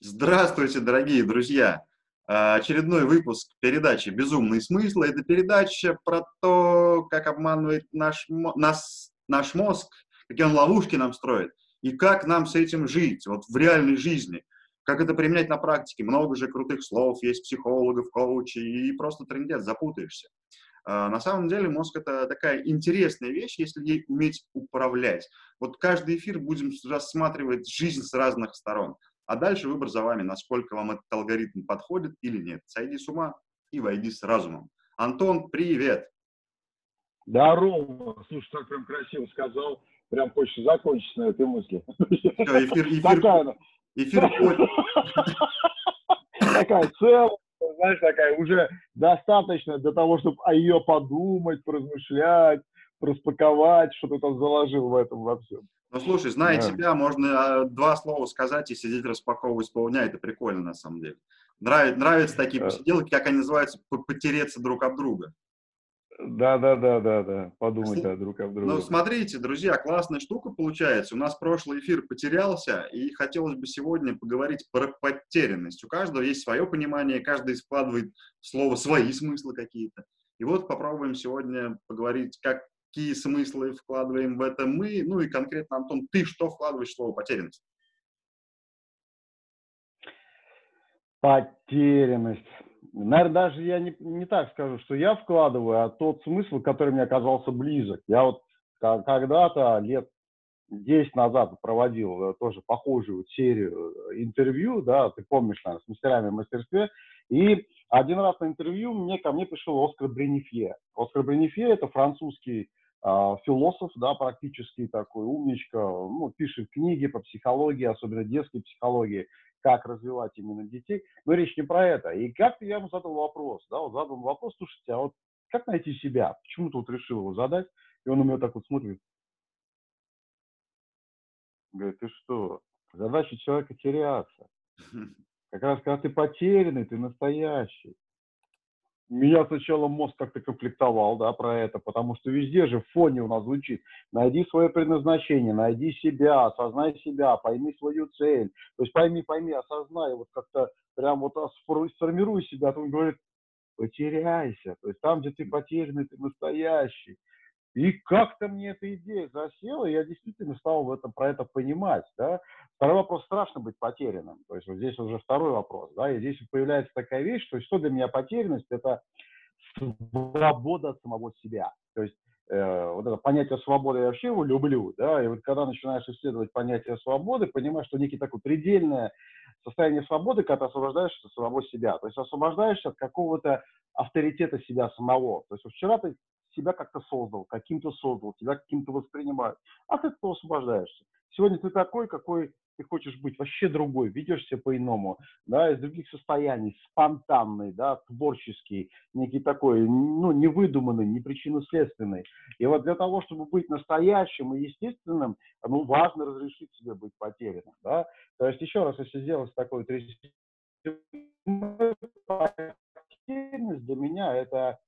Здравствуйте, дорогие друзья! А, очередной выпуск передачи «Безумные смыслы». Это передача про то, как обманывает наш, нас, наш мозг, какие он ловушки нам строит, и как нам с этим жить, вот в реальной жизни, как это применять на практике. Много же крутых слов, есть психологов, коучей, и просто трендец, запутаешься. А, на самом деле мозг — это такая интересная вещь, если ей уметь управлять. Вот каждый эфир будем рассматривать жизнь с разных сторон. А дальше выбор за вами, насколько вам этот алгоритм подходит или нет. Сойди с ума и войди с разумом. Антон, привет! Здорово! Слушай, так прям красиво сказал. Прям хочется закончить на этой мысли. Все, эфир, эфир, такая, эфир Такая целая, знаешь, такая уже достаточно для того, чтобы о ее подумать, поразмышлять, распаковать, что ты там заложил в этом во всем. Ну, слушай, зная да. тебя, можно а, два слова сказать и сидеть распаковывать полдня. Это прикольно, на самом деле. Нравится, нравятся такие посиделки, как они называются, потереться друг об друга. Да, да, да, да, да. Подумать Сл... друг об друге. Ну, смотрите, друзья, классная штука получается. У нас прошлый эфир потерялся, и хотелось бы сегодня поговорить про потерянность. У каждого есть свое понимание, каждый складывает в слово свои смыслы какие-то. И вот попробуем сегодня поговорить, как какие смыслы вкладываем в это мы, ну и конкретно, Антон, ты что вкладываешь в слово потерянность? Потерянность. Наверное, даже я не, не так скажу, что я вкладываю, а тот смысл, который мне оказался близок. Я вот когда-то, лет 10 назад проводил э, тоже похожую серию э, интервью, да, ты помнишь, наверное, с мастерами в мастерстве, и один раз на интервью мне, ко мне пришел Оскар Бренифье. Оскар Бренифье – это французский философ, да, практически такой умничка, ну, пишет книги по психологии, особенно детской психологии, как развивать именно детей. Но речь не про это. И как-то я ему задал вопрос, да, вот задал вопрос, слушайте, а вот как найти себя? Почему ты вот решил его задать? И он на меня так вот смотрит. Говорит, ты что, задача человека теряться. Как раз когда ты потерянный, ты настоящий. Меня сначала мозг как-то конфликтовал, да, про это, потому что везде же в фоне у нас звучит «найди свое предназначение, найди себя, осознай себя, пойми свою цель». То есть пойми, пойми, осознай, вот как-то прям вот сформируй себя. А он говорит «потеряйся». То есть там, где ты потерянный, ты настоящий. И как-то мне эта идея засела, и я действительно стал в этом, про это понимать. Да? Второй вопрос, страшно быть потерянным. То есть вот здесь уже второй вопрос. Да? И здесь появляется такая вещь, что что для меня потерянность – это свобода от самого себя. То есть э, вот это понятие свободы я вообще его люблю, да, и вот когда начинаешь исследовать понятие свободы, понимаешь, что некий такой предельное состояние свободы, когда ты освобождаешься от самого себя, то есть освобождаешься от какого-то авторитета себя самого. То есть вчера ты себя как-то создал, каким-то создал, тебя каким-то воспринимают. А ты этого освобождаешься. Сегодня ты такой, какой ты хочешь быть, вообще другой, ведешь себя по-иному, да, из других состояний, спонтанный, да, творческий, некий такой, ну, невыдуманный, не причинно-следственный. И вот для того, чтобы быть настоящим и естественным, ну, важно разрешить себе быть потерянным, да. То есть, еще раз, если сделать такой потерянность для меня это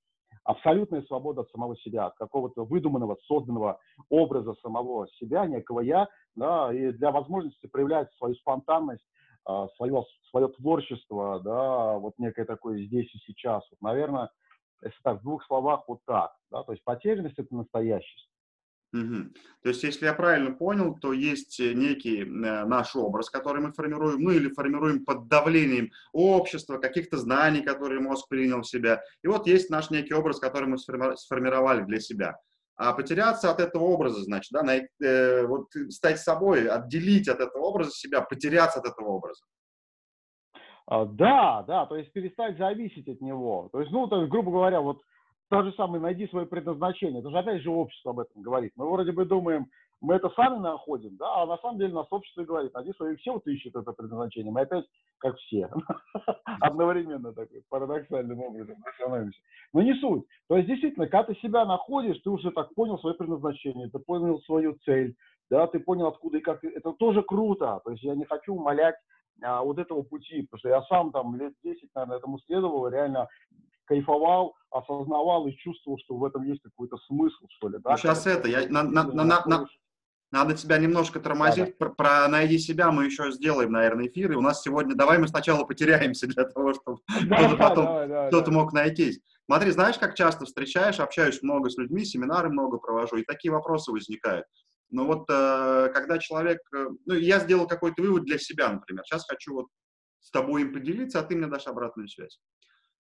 абсолютная свобода от самого себя, от какого-то выдуманного, созданного образа самого себя, некого я, да, и для возможности проявлять свою спонтанность, свое, а, свое творчество, да, вот некое такое здесь и сейчас. Вот, наверное, если так, в двух словах, вот так, да, то есть потерянность – это настоящесть. Угу. То есть, если я правильно понял, то есть э, некий э, наш образ, который мы формируем, ну или формируем под давлением общества, каких-то знаний, которые мозг принял в себя. И вот есть наш некий образ, который мы сформировали для себя. А потеряться от этого образа, значит, да, на, э, вот стать собой, отделить от этого образа себя, потеряться от этого образа. А, да, да, то есть перестать зависеть от него. То есть, ну, то есть, грубо говоря, вот то же самое, найди свое предназначение. Это же опять же общество об этом говорит. Мы вроде бы думаем, мы это сами находим, да, а на самом деле нас общество говорит, найди свое, все вот ищут это предназначение. Мы опять как все, одновременно такой парадоксальным образом становимся. Но не суть. То есть действительно, когда ты себя находишь, ты уже так понял свое предназначение, ты понял свою цель, да, ты понял откуда и как. Это тоже круто. То есть я не хочу умолять а, вот этого пути, потому что я сам там лет 10, наверное, этому следовал, реально кайфовал, осознавал и чувствовал, что в этом есть какой-то смысл, что ли. Да? Ну, сейчас это, я на, на, на, на, Надо тебя немножко тормозить. Да, да. Про, про найди себя мы еще сделаем, наверное, эфир. И у нас сегодня давай мы сначала потеряемся для того, чтобы кто-то потом кто-то мог найтись. Смотри, знаешь, как часто встречаешь, общаюсь много с людьми, семинары много провожу, и такие вопросы возникают. Но вот э, когда человек, э, ну, я сделал какой-то вывод для себя, например, сейчас хочу вот с тобой им поделиться, а ты мне дашь обратную связь.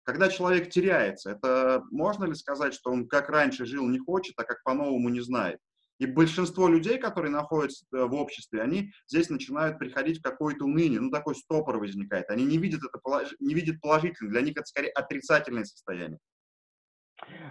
Когда человек теряется, это можно ли сказать, что он как раньше жил не хочет, а как по-новому не знает? И большинство людей, которые находятся э, в обществе, они здесь начинают приходить в какое-то уныние, ну такой стопор возникает. Они не видят это, не видят положительно, для них это скорее отрицательное состояние.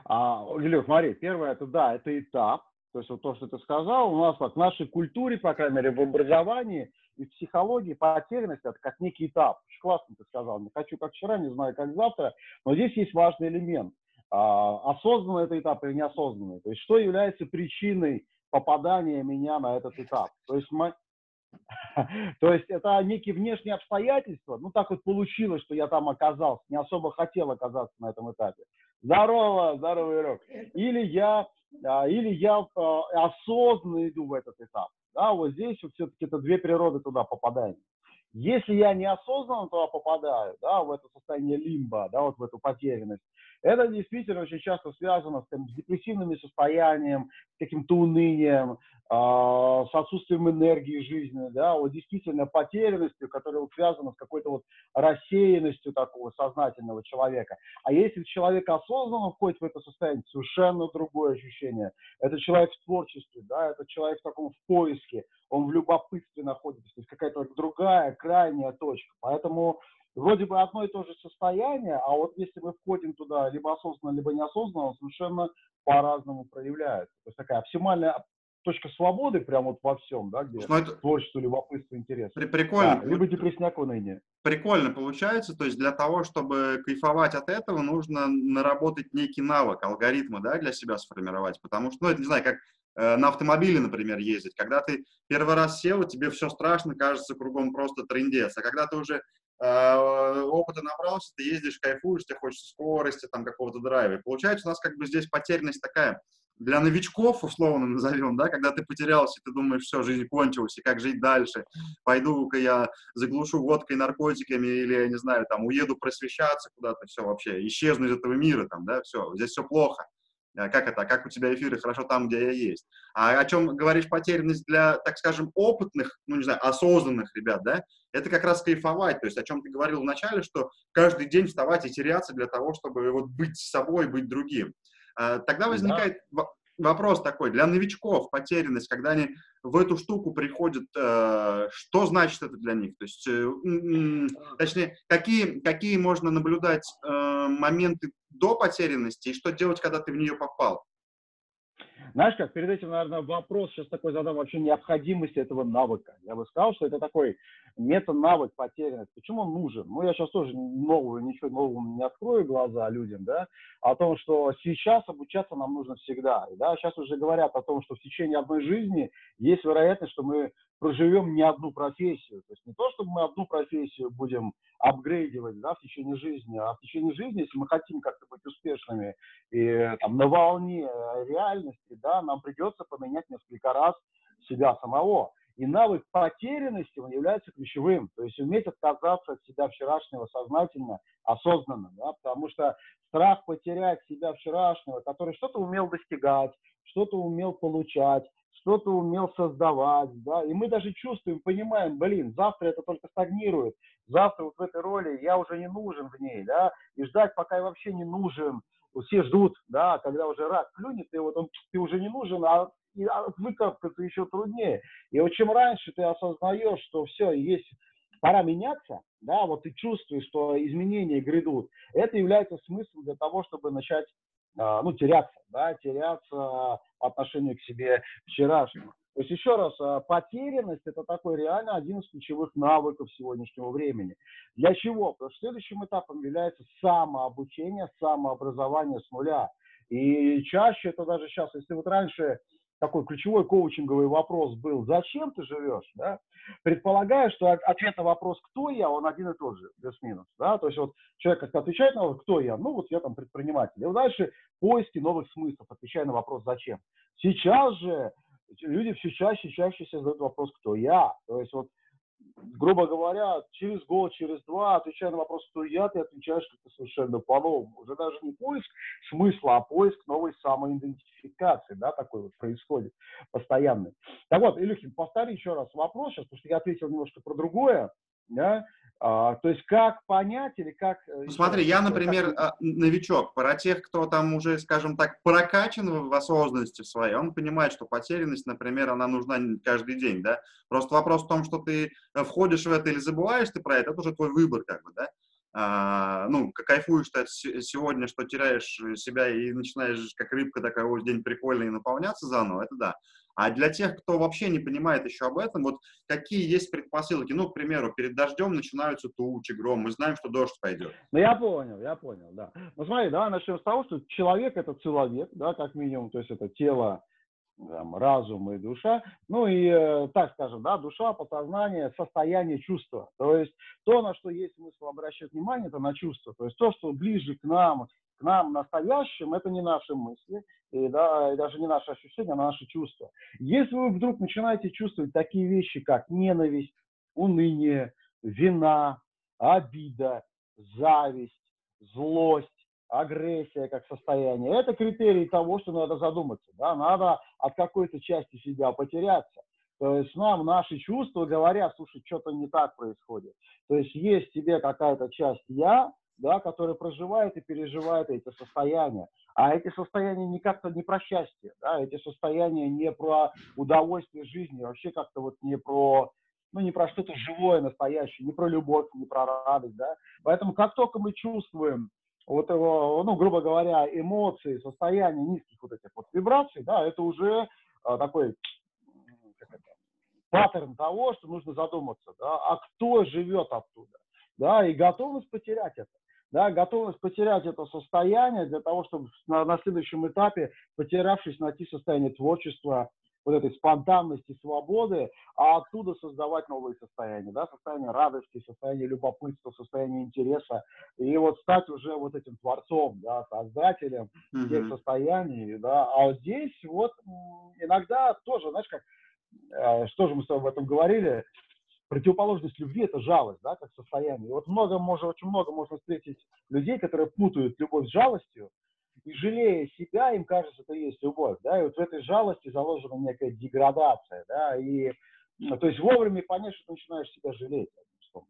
А, Илюх, смотри, первое, это да, это этап, то есть вот то, что ты сказал, у нас вот в нашей культуре, по крайней мере, в образовании и в психологии потерянность это как некий этап. Очень классно ты сказал. Не хочу как вчера, не знаю как завтра, но здесь есть важный элемент. А, осознанный это этап или неосознанный. То есть что является причиной попадания меня на этот этап. То есть, мы, то есть это некие внешние обстоятельства. Ну, так вот получилось, что я там оказался, не особо хотел оказаться на этом этапе. Здорово, здорово, Ирок. Или я, или я а, осознанно иду в этот этап. Да, вот здесь вот все-таки это две природы туда попадания. Если я неосознанно туда попадаю, да, в это состояние лимба, да, вот в эту потерянность, это действительно очень часто связано с, там, с депрессивными состоянием, с каким-то унынием, э, с отсутствием энергии жизни, да, вот действительно потерянностью, которая вот связана с какой-то вот рассеянностью такого сознательного человека. А если человек осознанно входит в это состояние, совершенно другое ощущение. Это человек в творчестве, да, это человек в таком в поиске, он в любопытстве находится, то есть какая-то другая, крайняя точка. Поэтому вроде бы одно и то же состояние, а вот если мы входим туда либо осознанно, либо неосознанно, он совершенно по-разному проявляется. То есть такая оптимальная точка свободы прямо вот во всем, да, где ну, это... творчество, любопытство, интерес. При, прикольно. Да, либо депрессняк уныние. Прикольно получается, то есть для того, чтобы кайфовать от этого, нужно наработать некий навык, алгоритмы, да, для себя сформировать, потому что, ну, это не знаю, как на автомобиле, например, ездить. Когда ты первый раз сел, тебе все страшно, кажется кругом просто трендец. А когда ты уже э, опыта набрался, ты ездишь, кайфуешь, тебе хочется скорости, там, какого-то драйва. И получается у нас как бы здесь потерянность такая для новичков, условно назовем, да, когда ты потерялся, ты думаешь, все, жизнь кончилась, и как жить дальше, пойду-ка я заглушу водкой, наркотиками, или, я не знаю, там, уеду просвещаться куда-то, все вообще, исчезну из этого мира, там, да, все, здесь все плохо. А как это, а как у тебя эфиры хорошо там, где я есть. А о чем говоришь потерянность для, так скажем, опытных, ну, не знаю, осознанных ребят, да, это как раз кайфовать, то есть о чем ты говорил вначале, что каждый день вставать и теряться для того, чтобы вот быть собой, быть другим. А, тогда возникает да. Вопрос такой, для новичков потерянность, когда они в эту штуку приходят, э, что значит это для них? То есть, э, точнее, какие, какие можно наблюдать э, моменты до потерянности и что делать, когда ты в нее попал? Знаешь как, перед этим, наверное, вопрос сейчас такой задам вообще необходимости этого навыка. Я бы сказал, что это такой мета-навык потерянности. Почему он нужен? Ну, я сейчас тоже нового, ничего нового не открою глаза людям, да, о том, что сейчас обучаться нам нужно всегда. Да, сейчас уже говорят о том, что в течение одной жизни есть вероятность, что мы проживем не одну профессию. То есть не то, чтобы мы одну профессию будем апгрейдивать да, в течение жизни, а в течение жизни, если мы хотим как-то быть успешными и там, на волне реальности, да, нам придется поменять несколько раз себя самого. И навык потерянности, он является ключевым. То есть уметь отказаться от себя вчерашнего сознательно, осознанно. Да? Потому что страх потерять себя вчерашнего, который что-то умел достигать, что-то умел получать, что-то умел создавать, да, и мы даже чувствуем, понимаем, блин, завтра это только стагнирует, завтра вот в этой роли я уже не нужен в ней, да, и ждать, пока я вообще не нужен, все ждут, да, когда уже рак клюнет, и вот он, ты уже не нужен, а, и, а выкарабкаться еще труднее. И вот чем раньше ты осознаешь, что все, есть пора меняться, да, вот ты чувствуешь, что изменения грядут, это является смыслом для того, чтобы начать ну, теряться, да, теряться по отношению к себе вчерашнему. То есть еще раз, а, потерянность – это такой реально один из ключевых навыков сегодняшнего времени. Для чего? Потому что следующим этапом является самообучение, самообразование с нуля. И чаще это даже сейчас, если вот раньше такой ключевой коучинговый вопрос был, зачем ты живешь, да? предполагая, что ответ на вопрос, кто я, он один и тот же, плюс-минус, да, то есть вот человек как отвечает на вопрос, кто я, ну вот я там предприниматель, и дальше поиски новых смыслов, отвечая на вопрос, зачем. Сейчас же люди все чаще и чаще задают вопрос, кто я. То есть вот грубо говоря, через год, через два, отвечая на вопрос, кто я, ты отвечаешь как-то совершенно по-новому. Уже даже не поиск смысла, а поиск новой самоидентификации, да, такой вот происходит постоянный. Так вот, Илюхин, повтори еще раз вопрос сейчас, потому что я ответил немножко про другое, да, а, то есть как понять или как... Э, ну, смотри, я, например, как... А, новичок. Про тех, кто там уже, скажем так, прокачан в осознанности своей, он понимает, что потерянность, например, она нужна каждый день, да. Просто вопрос в том, что ты э, входишь в это или забываешь ты про это, это уже твой выбор, как бы, да. А, ну, кайфуешь ты сегодня, что теряешь себя и начинаешь как рыбка такая, ой, день прикольный, наполняться заново, это да. А для тех, кто вообще не понимает еще об этом, вот какие есть предпосылки? Ну, к примеру, перед дождем начинаются тучи, гром, мы знаем, что дождь пойдет. Ну, я понял, я понял, да. Ну, смотри, да, начнем с того, что человек – это человек, да, как минимум, то есть это тело, там, разум и душа. Ну и, э, так скажем, да, душа, подсознание, состояние чувства. То есть то, на что есть смысл обращать внимание, это на чувства. То есть то, что ближе к нам, к нам настоящим, это не наши мысли, и, да, и даже не наши ощущения, а наши чувства. Если вы вдруг начинаете чувствовать такие вещи, как ненависть, уныние, вина, обида, зависть, злость, агрессия как состояние, это критерии того, что надо задуматься. Да? Надо от какой-то части себя потеряться. То есть нам наши чувства говорят, слушай, что-то не так происходит. То есть есть тебе какая-то часть «я», да, который проживает и переживает эти состояния. А эти состояния не как-то не про счастье, да, эти состояния не про удовольствие жизни, вообще как-то вот не про, ну, не про что-то живое, настоящее, не про любовь, не про радость, да. Поэтому как только мы чувствуем вот его, ну, грубо говоря, эмоции, состояние низких вот этих вот вибраций, да, это уже а, такой это, паттерн того, что нужно задуматься, да, а кто живет оттуда, да, и готовность потерять это да, готовность потерять это состояние для того, чтобы на, на следующем этапе, потерявшись, найти состояние творчества, вот этой спонтанности, свободы, а оттуда создавать новые состояния, да, состояние радости, состояние любопытства, состояние интереса, и вот стать уже вот этим творцом, да, создателем mm-hmm. тех состояний, да, а вот здесь вот иногда тоже, знаешь, как, э, что же мы с тобой об этом говорили, противоположность любви – это жалость, да, как состояние. И вот много, можно, очень много можно встретить людей, которые путают любовь с жалостью, и жалея себя, им кажется, это есть любовь, да, и вот в этой жалости заложена некая деградация, да, и, ну, то есть вовремя понять, что ты начинаешь себя жалеть,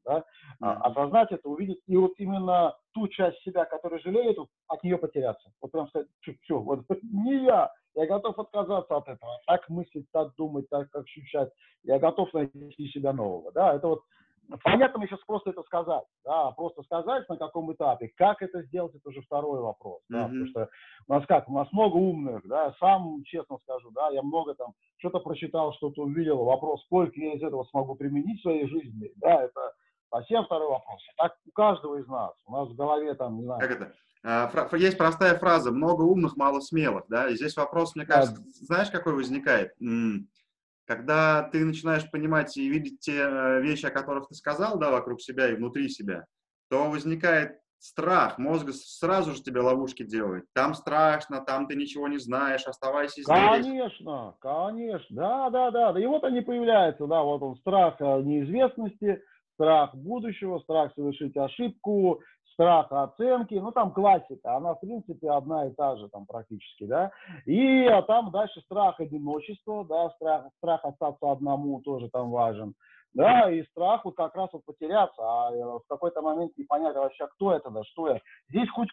да, mm-hmm. осознать это, увидеть, и вот именно ту часть себя, которая жалеет, от нее потеряться, вот прям сказать, что, вот не я, я готов отказаться от этого. Так мыслить, так думать, так ощущать. Я готов найти себя нового. Да, это вот Понятно, мне сейчас просто это сказать, да, просто сказать на каком этапе. Как это сделать, это уже второй вопрос, да, mm-hmm. потому что у нас как, у нас много умных, да, сам честно скажу, да, я много там что-то прочитал, что-то увидел, вопрос, сколько я из этого смогу применить в своей жизни, да, это совсем второй вопрос. Так у каждого из нас, у нас в голове там, не знаю. Как это? А, есть простая фраза «много умных, мало смелых». Да? И здесь вопрос, мне кажется, да. знаешь, какой возникает? Когда ты начинаешь понимать и видеть те э, вещи, о которых ты сказал, да, вокруг себя и внутри себя, то возникает страх. Мозг сразу же тебе ловушки делает. Там страшно, там ты ничего не знаешь, оставайся здесь. Конечно, конечно. Да, да, да. И вот они появляются, да, вот он, страх э, неизвестности, страх будущего, страх совершить ошибку, страха оценки, ну там классика, она в принципе одна и та же там практически, да, и а там дальше страх одиночества, да, страх, страх остаться одному тоже там важен, да, и страх вот как раз вот потеряться, а э, в какой-то момент не понять вообще, кто это, да, что я. Здесь хоть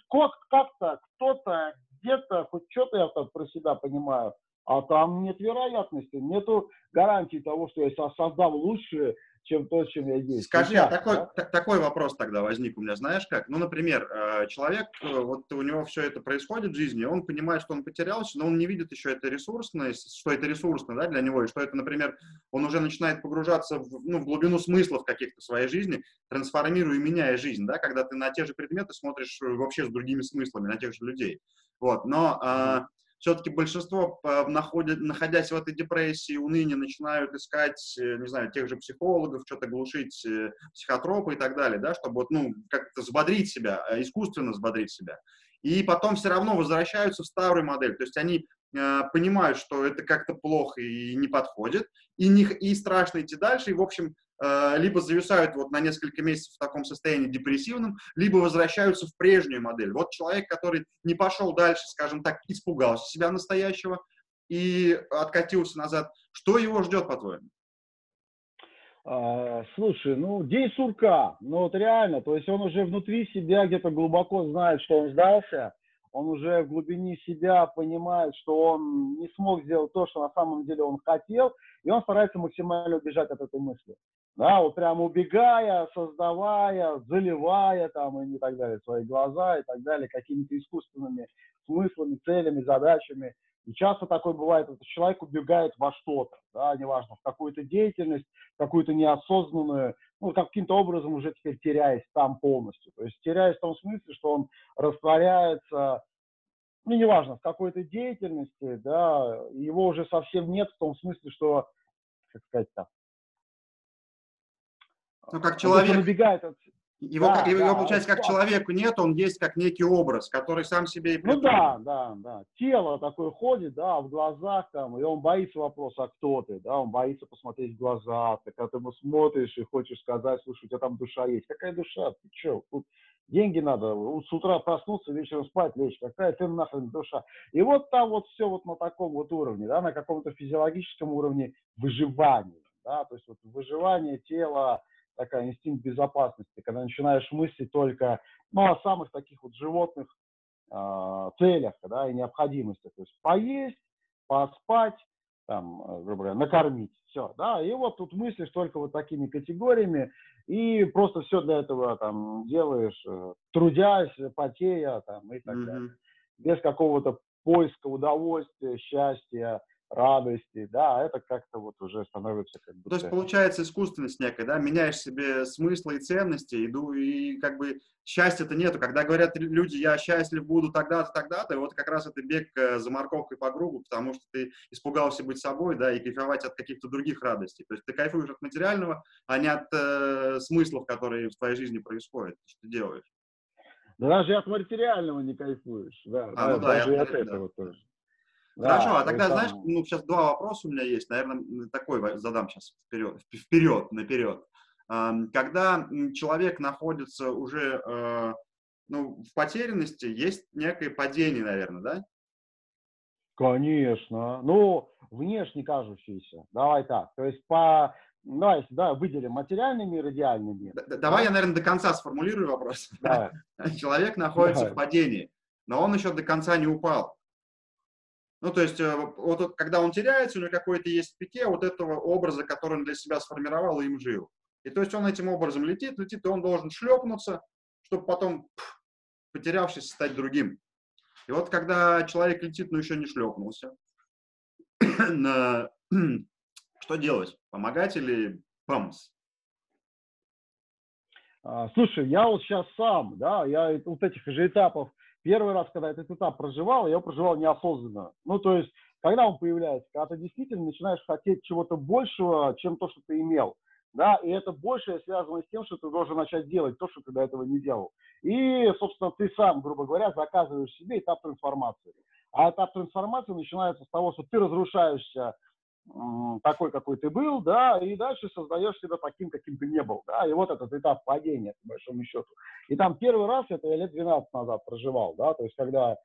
как-то, кто-то, где-то, хоть что-то я там про себя понимаю, а там нет вероятности, нету гарантии того, что я создам лучше чем то, чем я есть. Скажи, а такой, да? такой вопрос тогда возник у меня, знаешь как? Ну, например, э, человек, э, вот у него все это происходит в жизни, он понимает, что он потерялся, но он не видит еще это ресурсность, что это ресурсно да, для него, и что это, например, он уже начинает погружаться в, ну, в глубину смыслов каких-то своей жизни, трансформируя и меняя жизнь, да, когда ты на те же предметы смотришь вообще с другими смыслами, на тех же людей. Вот, но а, все-таки большинство, находят, находясь в этой депрессии, уныние, начинают искать, э, не знаю, тех же психологов, что-то глушить, э, психотропы и так далее, да, чтобы вот, ну, как-то взбодрить себя, э, искусственно взбодрить себя. И потом все равно возвращаются в старую модель. То есть они э, понимают, что это как-то плохо и не подходит, и, не, и страшно идти дальше, и, в общем, э, либо зависают вот на несколько месяцев в таком состоянии депрессивном, либо возвращаются в прежнюю модель. Вот человек, который не пошел дальше, скажем так, испугался себя настоящего и откатился назад, что его ждет, по-твоему? А, слушай, ну, день сурка, ну вот реально, то есть он уже внутри себя где-то глубоко знает, что он сдался, он уже в глубине себя понимает, что он не смог сделать то, что на самом деле он хотел, и он старается максимально убежать от этой мысли. Да, вот прямо убегая, создавая, заливая там и так далее свои глаза и так далее какими-то искусственными смыслами, целями, задачами. И часто такое бывает, что человек убегает во что-то, да, неважно, в какую-то деятельность, какую-то неосознанную, ну, каким-то образом уже теперь теряясь там полностью. То есть теряясь в том смысле, что он растворяется, ну, неважно, в какой-то деятельности, да, его уже совсем нет в том смысле, что, как сказать там, ну, как человек, он убегает от, его, да, его, да, получается, как человеку нет, он есть как некий образ, который сам себе и Ну да, да, да. Тело такое ходит, да, в глазах там, и он боится вопроса, а кто ты, да, он боится посмотреть в глаза. Ты когда ты ему смотришь и хочешь сказать, слушай, у тебя там душа есть. Какая душа? Ты что? Тут деньги надо, с утра проснуться, вечером спать лечь. Какая ты нахрен душа? И вот там вот все вот на таком вот уровне, да, на каком-то физиологическом уровне выживания, да, то есть вот выживание тела, такая инстинкт безопасности, когда начинаешь мыслить только ну, о самых таких вот животных э, целях да, и необходимостях. То есть поесть, поспать, там, э, грубо говоря, накормить. Все, да, и вот тут мыслишь только вот такими категориями, и просто все для этого там делаешь, э, трудясь, потея там и так mm-hmm. далее. Без какого-то поиска удовольствия, счастья, радости, да, это как-то вот уже становится как бы... То есть получается искусственность некая, да, меняешь себе смыслы и ценности, иду, и как бы счастья-то нету. Когда говорят люди, я счастлив буду тогда-то, тогда-то, вот как раз это бег э, за морковкой по кругу, потому что ты испугался быть собой, да, и кайфовать от каких-то других радостей. То есть ты кайфуешь от материального, а не от э, смыслов, которые в твоей жизни происходят, что ты делаешь. Да даже от материального не кайфуешь, да, а, да, ну, да даже я, от этого да. тоже. Хорошо, да, а тогда, там... знаешь, ну, сейчас два вопроса у меня есть, наверное, такой задам сейчас вперед, вперед, наперед. Когда человек находится уже э, ну, в потерянности, есть некое падение, наверное, да? Конечно. Ну, внешне кажущиеся. Давай так. То есть по... Давай, да, выделим материальный мир, идеальный мир. Да, давай я, наверное, до конца сформулирую вопрос. Давай. Человек находится давай. в падении, но он еще до конца не упал. Ну, то есть, э, вот когда он теряется, у него какой-то есть пике вот этого образа, который он для себя сформировал и им жил. И то есть он этим образом летит, летит, и он должен шлепнуться, чтобы потом, пфф, потерявшись, стать другим. И вот когда человек летит, но еще не шлепнулся, что делать? Помогать или памс? А, слушай, я вот сейчас сам, да, я вот этих же этапов Первый раз, когда этот этап проживал, я его проживал неосознанно. Ну, то есть, когда он появляется, когда ты действительно начинаешь хотеть чего-то большего, чем то, что ты имел. Да, и это большее связано с тем, что ты должен начать делать то, что ты до этого не делал. И, собственно, ты сам, грубо говоря, заказываешь себе этап трансформации. А этап трансформации начинается с того, что ты разрушаешься такой, какой ты был, да, и дальше создаешь себя таким, каким ты не был, да, и вот этот этап падения, по большому счету. И там первый раз, это я лет 12 назад проживал, да, то есть когда,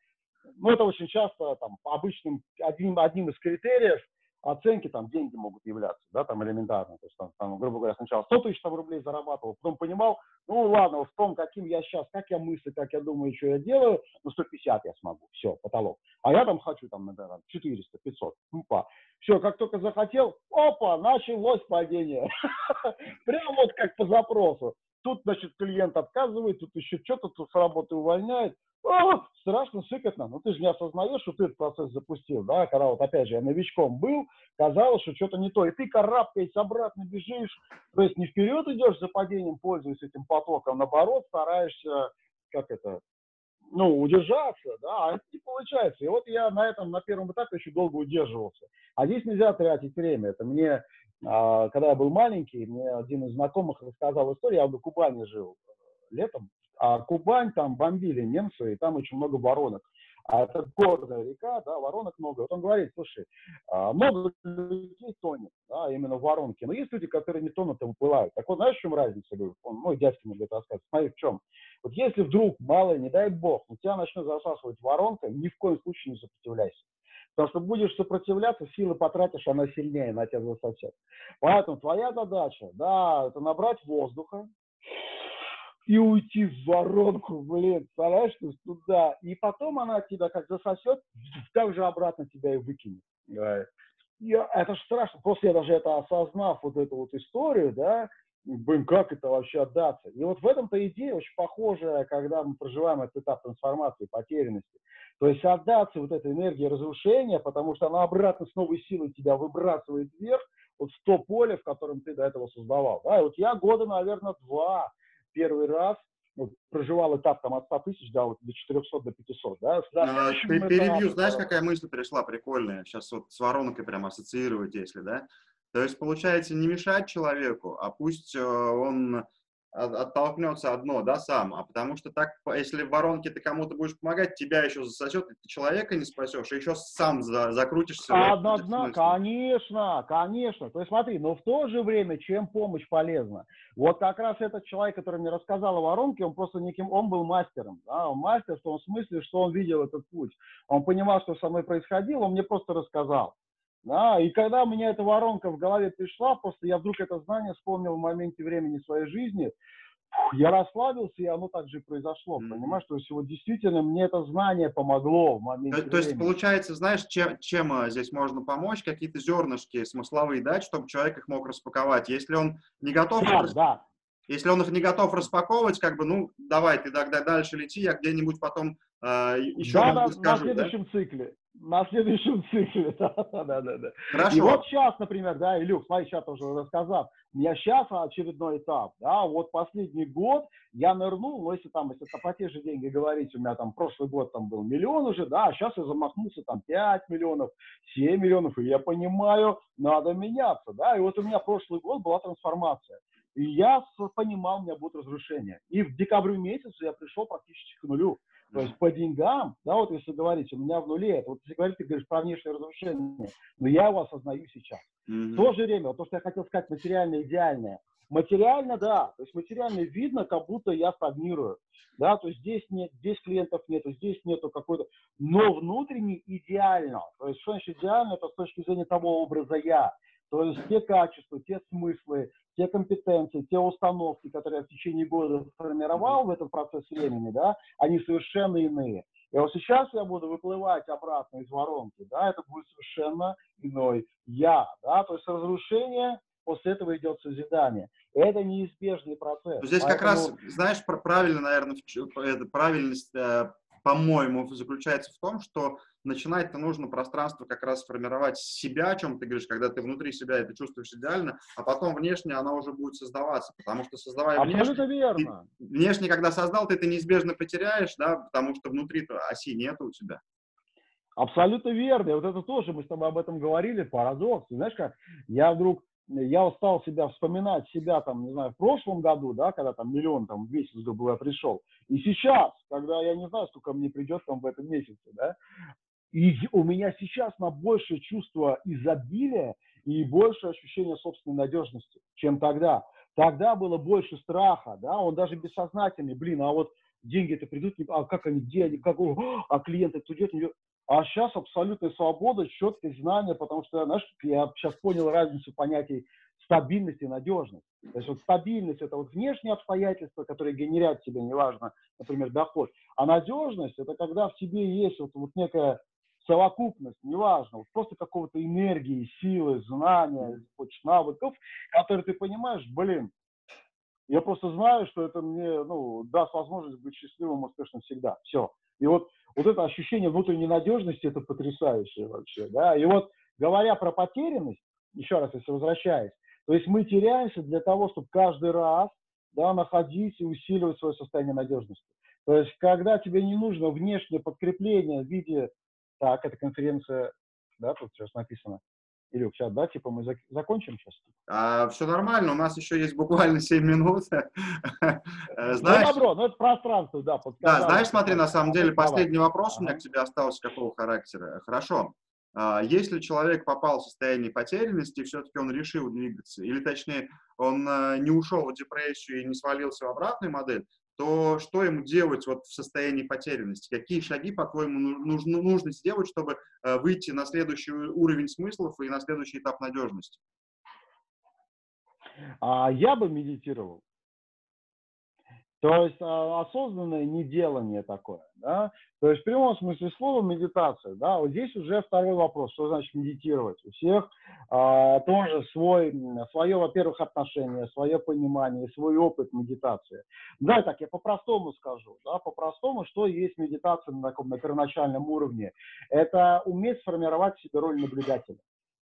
ну, это очень часто, там, обычным, одним, одним из критериев оценки, там, деньги могут являться, да, там, элементарно, то есть, там, там грубо говоря, сначала 100 тысяч там, рублей зарабатывал, потом понимал, ну, ладно, в том, каким я сейчас, как я мыслю, как я думаю, что я делаю, ну, 150 я смогу, все, потолок. А я там хочу, там, например, 400, 500, упа. Все, как только захотел, опа, началось падение. Прям вот как по запросу. Тут, значит, клиент отказывает, тут еще что-то, тут с работы увольняет. О, страшно, сыкотно. Но ты же не осознаешь, что ты этот процесс запустил, да, когда вот, опять же, я новичком был, казалось, что что-то не то. И ты карабкаясь обратно бежишь, то есть не вперед идешь за падением, пользуясь этим потоком, а наоборот, стараешься, как это, ну, удержаться, да, а не получается. И вот я на этом, на первом этапе еще долго удерживался. А здесь нельзя тратить время. Это мне, а, когда я был маленький, мне один из знакомых рассказал историю, я в Кубани жил летом, а Кубань там бомбили немцы, и там очень много воронок. а это горная река, да, воронок много. Вот он говорит, слушай, а, много людей тонет, да, именно в воронке, но есть люди, которые не тонут, а выплывают. Так вот, знаешь, в чем разница? Он, мой дядька мне говорит рассказывает. Смотри, в чем. Вот если вдруг, мало, не дай бог, у тебя начнет засасывать воронка, ни в коем случае не сопротивляйся. Потому что будешь сопротивляться, силы потратишь, она сильнее на тебя засосет. Поэтому твоя задача, да, это набрать воздуха, и уйти в воронку, блин, представляешь, то есть туда. И потом она тебя как засосет, так же обратно тебя и выкинет. Я, это же страшно. После я даже это осознав, вот эту вот историю, да, блин, как это вообще отдаться? И вот в этом-то идея очень похожая, когда мы проживаем этот этап трансформации, потерянности. То есть отдаться вот этой энергии разрушения, потому что она обратно с новой силой тебя выбрасывает вверх, вот в то поле, в котором ты до этого создавал. Да, и вот я года, наверное, два первый раз вот, проживал этап там от 100 тысяч да, вот, до 400, до 500, да. А, перебью, знаешь, какая мысль пришла прикольная? Сейчас вот с воронкой прям ассоциировать, если, да? То есть, получается, не мешать человеку, а пусть э, он оттолкнется одно, да, сам, а потому что так, если в воронке ты кому-то будешь помогать, тебя еще засосет, и ты человека не спасешь, и еще сам за, закрутишься. Однозначно, конечно, конечно. То есть смотри, но в то же время, чем помощь полезна? Вот как раз этот человек, который мне рассказал о воронке, он просто неким, он был мастером, да, он мастер в том смысле, что он видел этот путь. Он понимал, что со мной происходило, он мне просто рассказал. Да, и когда у меня эта воронка в голове пришла, просто я вдруг это знание вспомнил в моменте времени своей жизни, я расслабился, и оно так же и произошло, mm-hmm. понимаешь? То есть вот действительно мне это знание помогло в моменте То, то есть получается, знаешь, чем, чем а, здесь можно помочь? Какие-то зернышки смысловые дать, чтобы человек их мог распаковать. Если он не готов... Да, рас... да. Если он их не готов распаковывать, как бы, ну, давай, ты тогда дальше лети, я где-нибудь потом э, еще да, раз на, скажу. на следующем да? цикле на следующем цикле. да, да, да, да. Хорошо. И вот сейчас, например, да, Илюх, смотри, сейчас уже рассказал, у меня сейчас очередной этап, да, вот последний год я нырнул, ну, если там, если по те же деньги говорить, у меня там прошлый год там был миллион уже, да, а сейчас я замахнулся там 5 миллионов, 7 миллионов, и я понимаю, надо меняться, да, и вот у меня прошлый год была трансформация. И я понимал, у меня будет разрушение. И в декабре месяце я пришел практически к нулю. То есть по деньгам, да, вот если говорить, у меня в нуле, это вот если говорить, ты говоришь про внешнее разрушение, но я его осознаю сейчас. Mm-hmm. В то же время, вот то, что я хотел сказать, материально идеальное, материально, да, то есть материально видно, как будто я стагнирую, да, то есть здесь нет, здесь клиентов нету, здесь нету какой-то, но внутренне идеально, то есть что значит идеально, это с точки зрения того образа я, то есть те качества, те смыслы, те компетенции, те установки, которые я в течение года формировал в этот процесс времени, да, они совершенно иные. И вот сейчас я буду выплывать обратно из воронки, да, это будет совершенно иной я, да, то есть разрушение, после этого идет созидание. Это неизбежный процесс. Здесь Поэтому... как раз, знаешь, правильно, наверное, правильность э, по-моему, заключается в том, что начинать-то нужно пространство как раз формировать себя, о чем ты говоришь, когда ты внутри себя это чувствуешь идеально, а потом внешне оно уже будет создаваться, потому что создавая Абсолютно внешне, верно. Ты, внешне, когда создал, ты это неизбежно потеряешь, да, потому что внутри-то оси нету у тебя. Абсолютно верно. И вот это тоже, мы с тобой об этом говорили, парадокс. Знаешь как, я вдруг я устал себя вспоминать себя там, не знаю, в прошлом году, да, когда там миллион там в месяц, грубо я пришел, и сейчас, когда я не знаю, сколько мне придет там в этом месяце, да, и у меня сейчас на большее чувство изобилия и больше ощущение собственной надежности, чем тогда. Тогда было больше страха, да, он даже бессознательный, блин, а вот деньги-то придут, а как они, где они, как, а клиент это идет, идет. А сейчас абсолютная свобода, четкость, знания, потому что, знаешь, я сейчас понял разницу понятий стабильности и надежности. То есть вот стабильность – это вот внешние обстоятельства, которые генерят тебе, неважно, например, доход. А надежность – это когда в тебе есть вот, вот некая совокупность, неважно, вот просто какого-то энергии, силы, знания, хочешь, навыков, которые ты понимаешь, блин, я просто знаю, что это мне ну, даст возможность быть счастливым, успешным всегда. Все. И вот вот это ощущение внутренней надежности, это потрясающее вообще, да, и вот говоря про потерянность, еще раз, если возвращаясь, то есть мы теряемся для того, чтобы каждый раз, да, находить и усиливать свое состояние надежности. То есть, когда тебе не нужно внешнее подкрепление в виде, так, это конференция, да, тут сейчас написано, Илюх, сейчас, да, типа мы зак- закончим сейчас? А, все нормально, у нас еще есть буквально 7 минут. Э, знаешь, ну, добро, ну это пространство, да. Да, знаешь, смотри, на самом деле, последний вопрос у меня к тебе остался какого характера. Хорошо. А, если человек попал в состояние потерянности, все-таки он решил двигаться, или точнее, он а, не ушел в депрессию и не свалился в обратную модель, то что ему делать вот в состоянии потерянности? Какие шаги, по-твоему, нужно, нужно сделать, чтобы э, выйти на следующий уровень смыслов и на следующий этап надежности? А, я бы медитировал. То есть а, осознанное неделание такое, да, то есть в прямом смысле слова медитация, да, вот здесь уже второй вопрос, что значит медитировать. У всех а, тоже свой, свое, во-первых, отношение, свое понимание, свой опыт медитации. Да, так я по-простому скажу, да, по-простому, что есть медитация на таком на первоначальном уровне. Это уметь сформировать себе роль наблюдателя.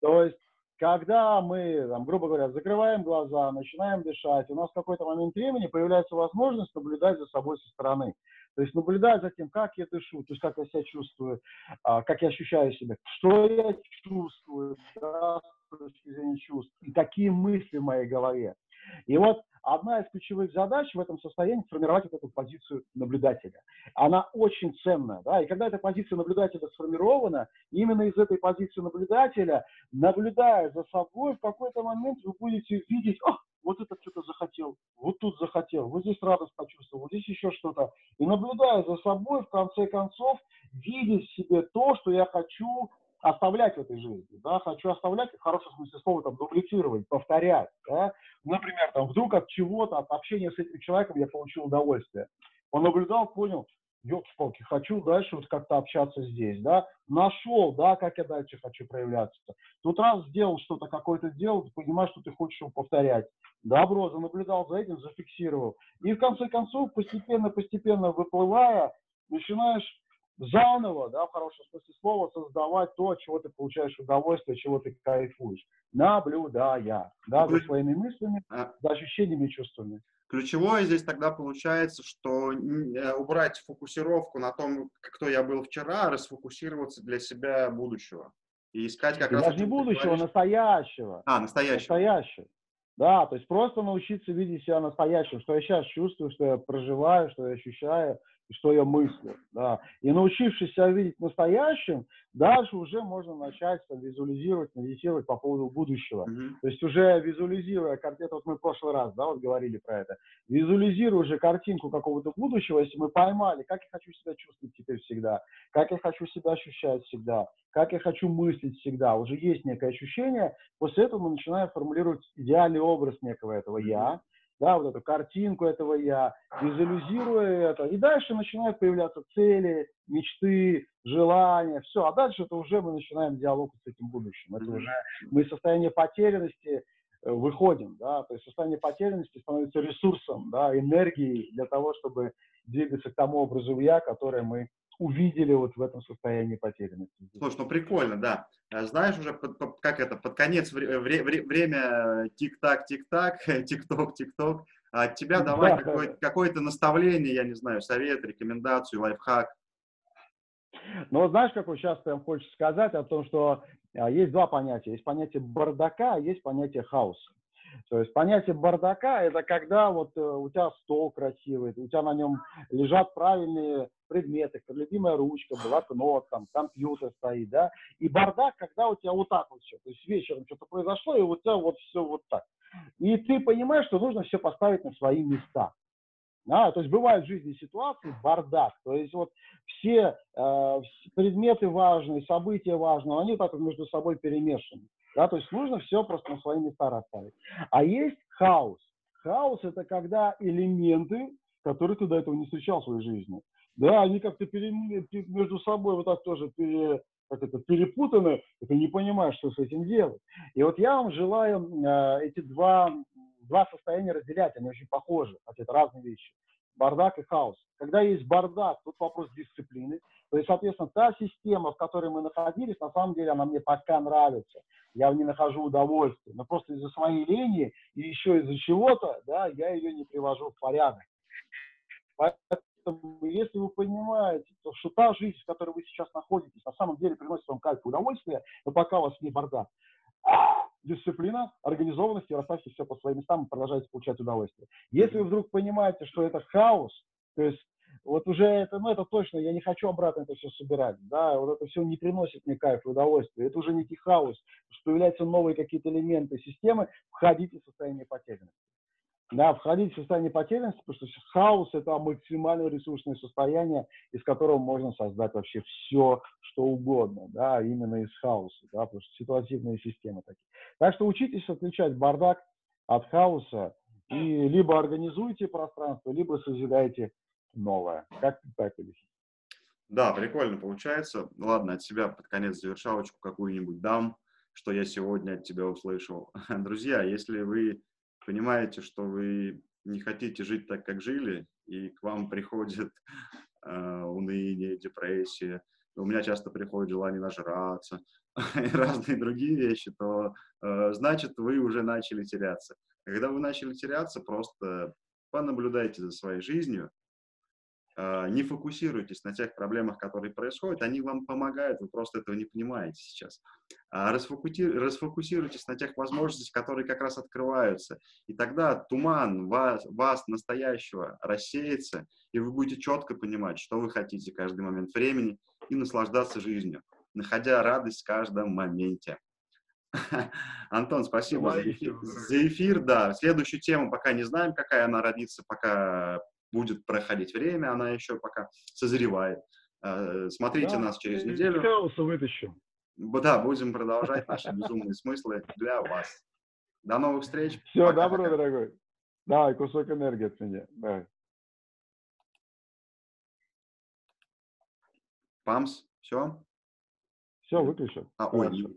То есть когда мы, там, грубо говоря, закрываем глаза, начинаем дышать, у нас в какой-то момент времени появляется возможность наблюдать за собой со стороны. То есть наблюдать за тем, как я дышу, то есть как я себя чувствую, а, как я ощущаю себя, что я чувствую, да, с точки зрения чувств, и какие мысли в моей голове. И вот одна из ключевых задач в этом состоянии формировать вот эту позицию наблюдателя. Она очень ценная, да, и когда эта позиция наблюдателя сформирована, именно из этой позиции наблюдателя, наблюдая за собой, в какой-то момент вы будете видеть, о, вот этот что-то захотел, вот тут захотел, вот здесь радость почувствовал, вот здесь еще что-то. И наблюдая за собой, в конце концов, видеть в себе то, что я хочу оставлять в этой жизни, да, хочу оставлять, в хорошем смысле слова, там, дублицировать, повторять, да, например, там, вдруг от чего-то, от общения с этим человеком я получил удовольствие. Он наблюдал, понял, елки-палки, хочу дальше вот как-то общаться здесь, да, нашел, да, как я дальше хочу проявляться. Тут раз сделал что-то, какое-то дело, ты понимаешь, что ты хочешь его повторять. Добро, занаблюдал за этим, зафиксировал. И в конце концов, постепенно-постепенно выплывая, начинаешь заново, да, в хорошем смысле слова, создавать то, от чего ты получаешь удовольствие, чего ты кайфуешь, наблюдая, да, за своими мыслями, а. за ощущениями и чувствами. Ключевое здесь тогда получается, что э, убрать фокусировку на том, кто я был вчера, а расфокусироваться для себя будущего. И искать как и раз... Даже не будущего, настоящего. А, настоящего. Настоящего. Да, то есть просто научиться видеть себя настоящим, что я сейчас чувствую, что я проживаю, что я ощущаю, что я мыслю. Да. И научившись себя видеть настоящим, дальше уже можно начать там, визуализировать, медитировать по поводу будущего. Mm-hmm. То есть уже визуализируя картину, вот мы в прошлый раз да, вот говорили про это, визуализируя уже картинку какого-то будущего, если мы поймали, как я хочу себя чувствовать теперь всегда, как я хочу себя ощущать всегда, как я хочу мыслить всегда, уже есть некое ощущение, после этого мы начинаем формулировать идеальный образ некого этого «я», да, вот эту картинку этого я, визуализируя это, и дальше начинают появляться цели, мечты, желания, все, а дальше это уже мы начинаем диалог с этим будущим, это уже мы из состояния потерянности э, выходим, да, то есть состояние потерянности становится ресурсом, да, энергией для того, чтобы двигаться к тому образу я, который мы увидели вот в этом состоянии потерянности. Слушай, ну прикольно, да. А знаешь, уже под, под, как это, под конец вре, вре, время тик-так, тик-так, тик-ток, тик-ток. А от тебя давай да, какое- да. какое-то наставление, я не знаю, совет, рекомендацию, лайфхак. Ну, знаешь, какой сейчас прям хочется сказать о том, что а, есть два понятия. Есть понятие бардака, а есть понятие хаоса. То есть понятие бардака – это когда вот э, у тебя стол красивый, у тебя на нем лежат правильные предметы, любимая ручка, блокнот, там, компьютер стоит, да, и бардак, когда у тебя вот так вот все, то есть вечером что-то произошло, и у тебя вот все вот так. И ты понимаешь, что нужно все поставить на свои места. Да, то есть бывают в жизни ситуации бардак, то есть вот все э, предметы важные, события важные, они так вот между собой перемешаны. Да, то есть нужно все просто на свои места расставить. А есть хаос. Хаос – это когда элементы, которые ты до этого не встречал в своей жизни, да, они как-то между собой вот так тоже пере, как это, перепутаны, и ты не понимаешь, что с этим делать. И вот я вам желаю э, эти два, два состояния разделять, они очень похожи, хотя это разные вещи. Бардак и хаос. Когда есть бардак, тут вопрос дисциплины. То есть, соответственно, та система, в которой мы находились, на самом деле она мне пока нравится. Я в ней нахожу удовольствие. Но просто из-за своей лени и еще из-за чего-то, да, я ее не привожу в порядок. Поэтому, если вы понимаете, то, что та жизнь, в которой вы сейчас находитесь, на самом деле приносит вам кайф и удовольствие, но пока у вас не бардак, дисциплина, организованность, и расставьте все по своим местам и продолжайте получать удовольствие. Если вы вдруг понимаете, что это хаос, то есть вот уже это, ну это точно, я не хочу обратно это все собирать, да, вот это все не приносит мне кайф и удовольствие, это уже некий хаос, что появляются новые какие-то элементы системы, входите в состояние потерянности. Да, входить в состояние потерянности, потому что хаос – это максимально ресурсное состояние, из которого можно создать вообще все, что угодно, да, именно из хаоса, да, потому что ситуативные системы такие. Так что учитесь отличать бардак от хаоса и либо организуйте пространство, либо созидайте новое. Как так или Да, прикольно получается. Ладно, от себя под конец завершалочку какую-нибудь дам, что я сегодня от тебя услышал. Друзья, если вы понимаете, что вы не хотите жить так, как жили, и к вам приходит э, уныние, депрессия, у меня часто приходит желание нажраться и разные другие вещи, то э, значит вы уже начали теряться. Когда вы начали теряться, просто понаблюдайте за своей жизнью, не фокусируйтесь на тех проблемах, которые происходят, они вам помогают, вы просто этого не понимаете сейчас. А расфокусируйтесь на тех возможностях, которые как раз открываются, и тогда туман вас, вас настоящего рассеется, и вы будете четко понимать, что вы хотите каждый момент времени, и наслаждаться жизнью, находя радость в каждом моменте. Антон, спасибо за эфир. за эфир. Да, следующую тему пока не знаем, какая она родится, пока будет проходить время, она еще пока созревает. Э, смотрите да, нас через неделю. Хаоса вытащим. Да, будем продолжать наши безумные смыслы для вас. До новых встреч. Все, пока, добро, пока. дорогой. Давай, кусок энергии от меня. Давай. Памс, все? Все, выключил. А, ой,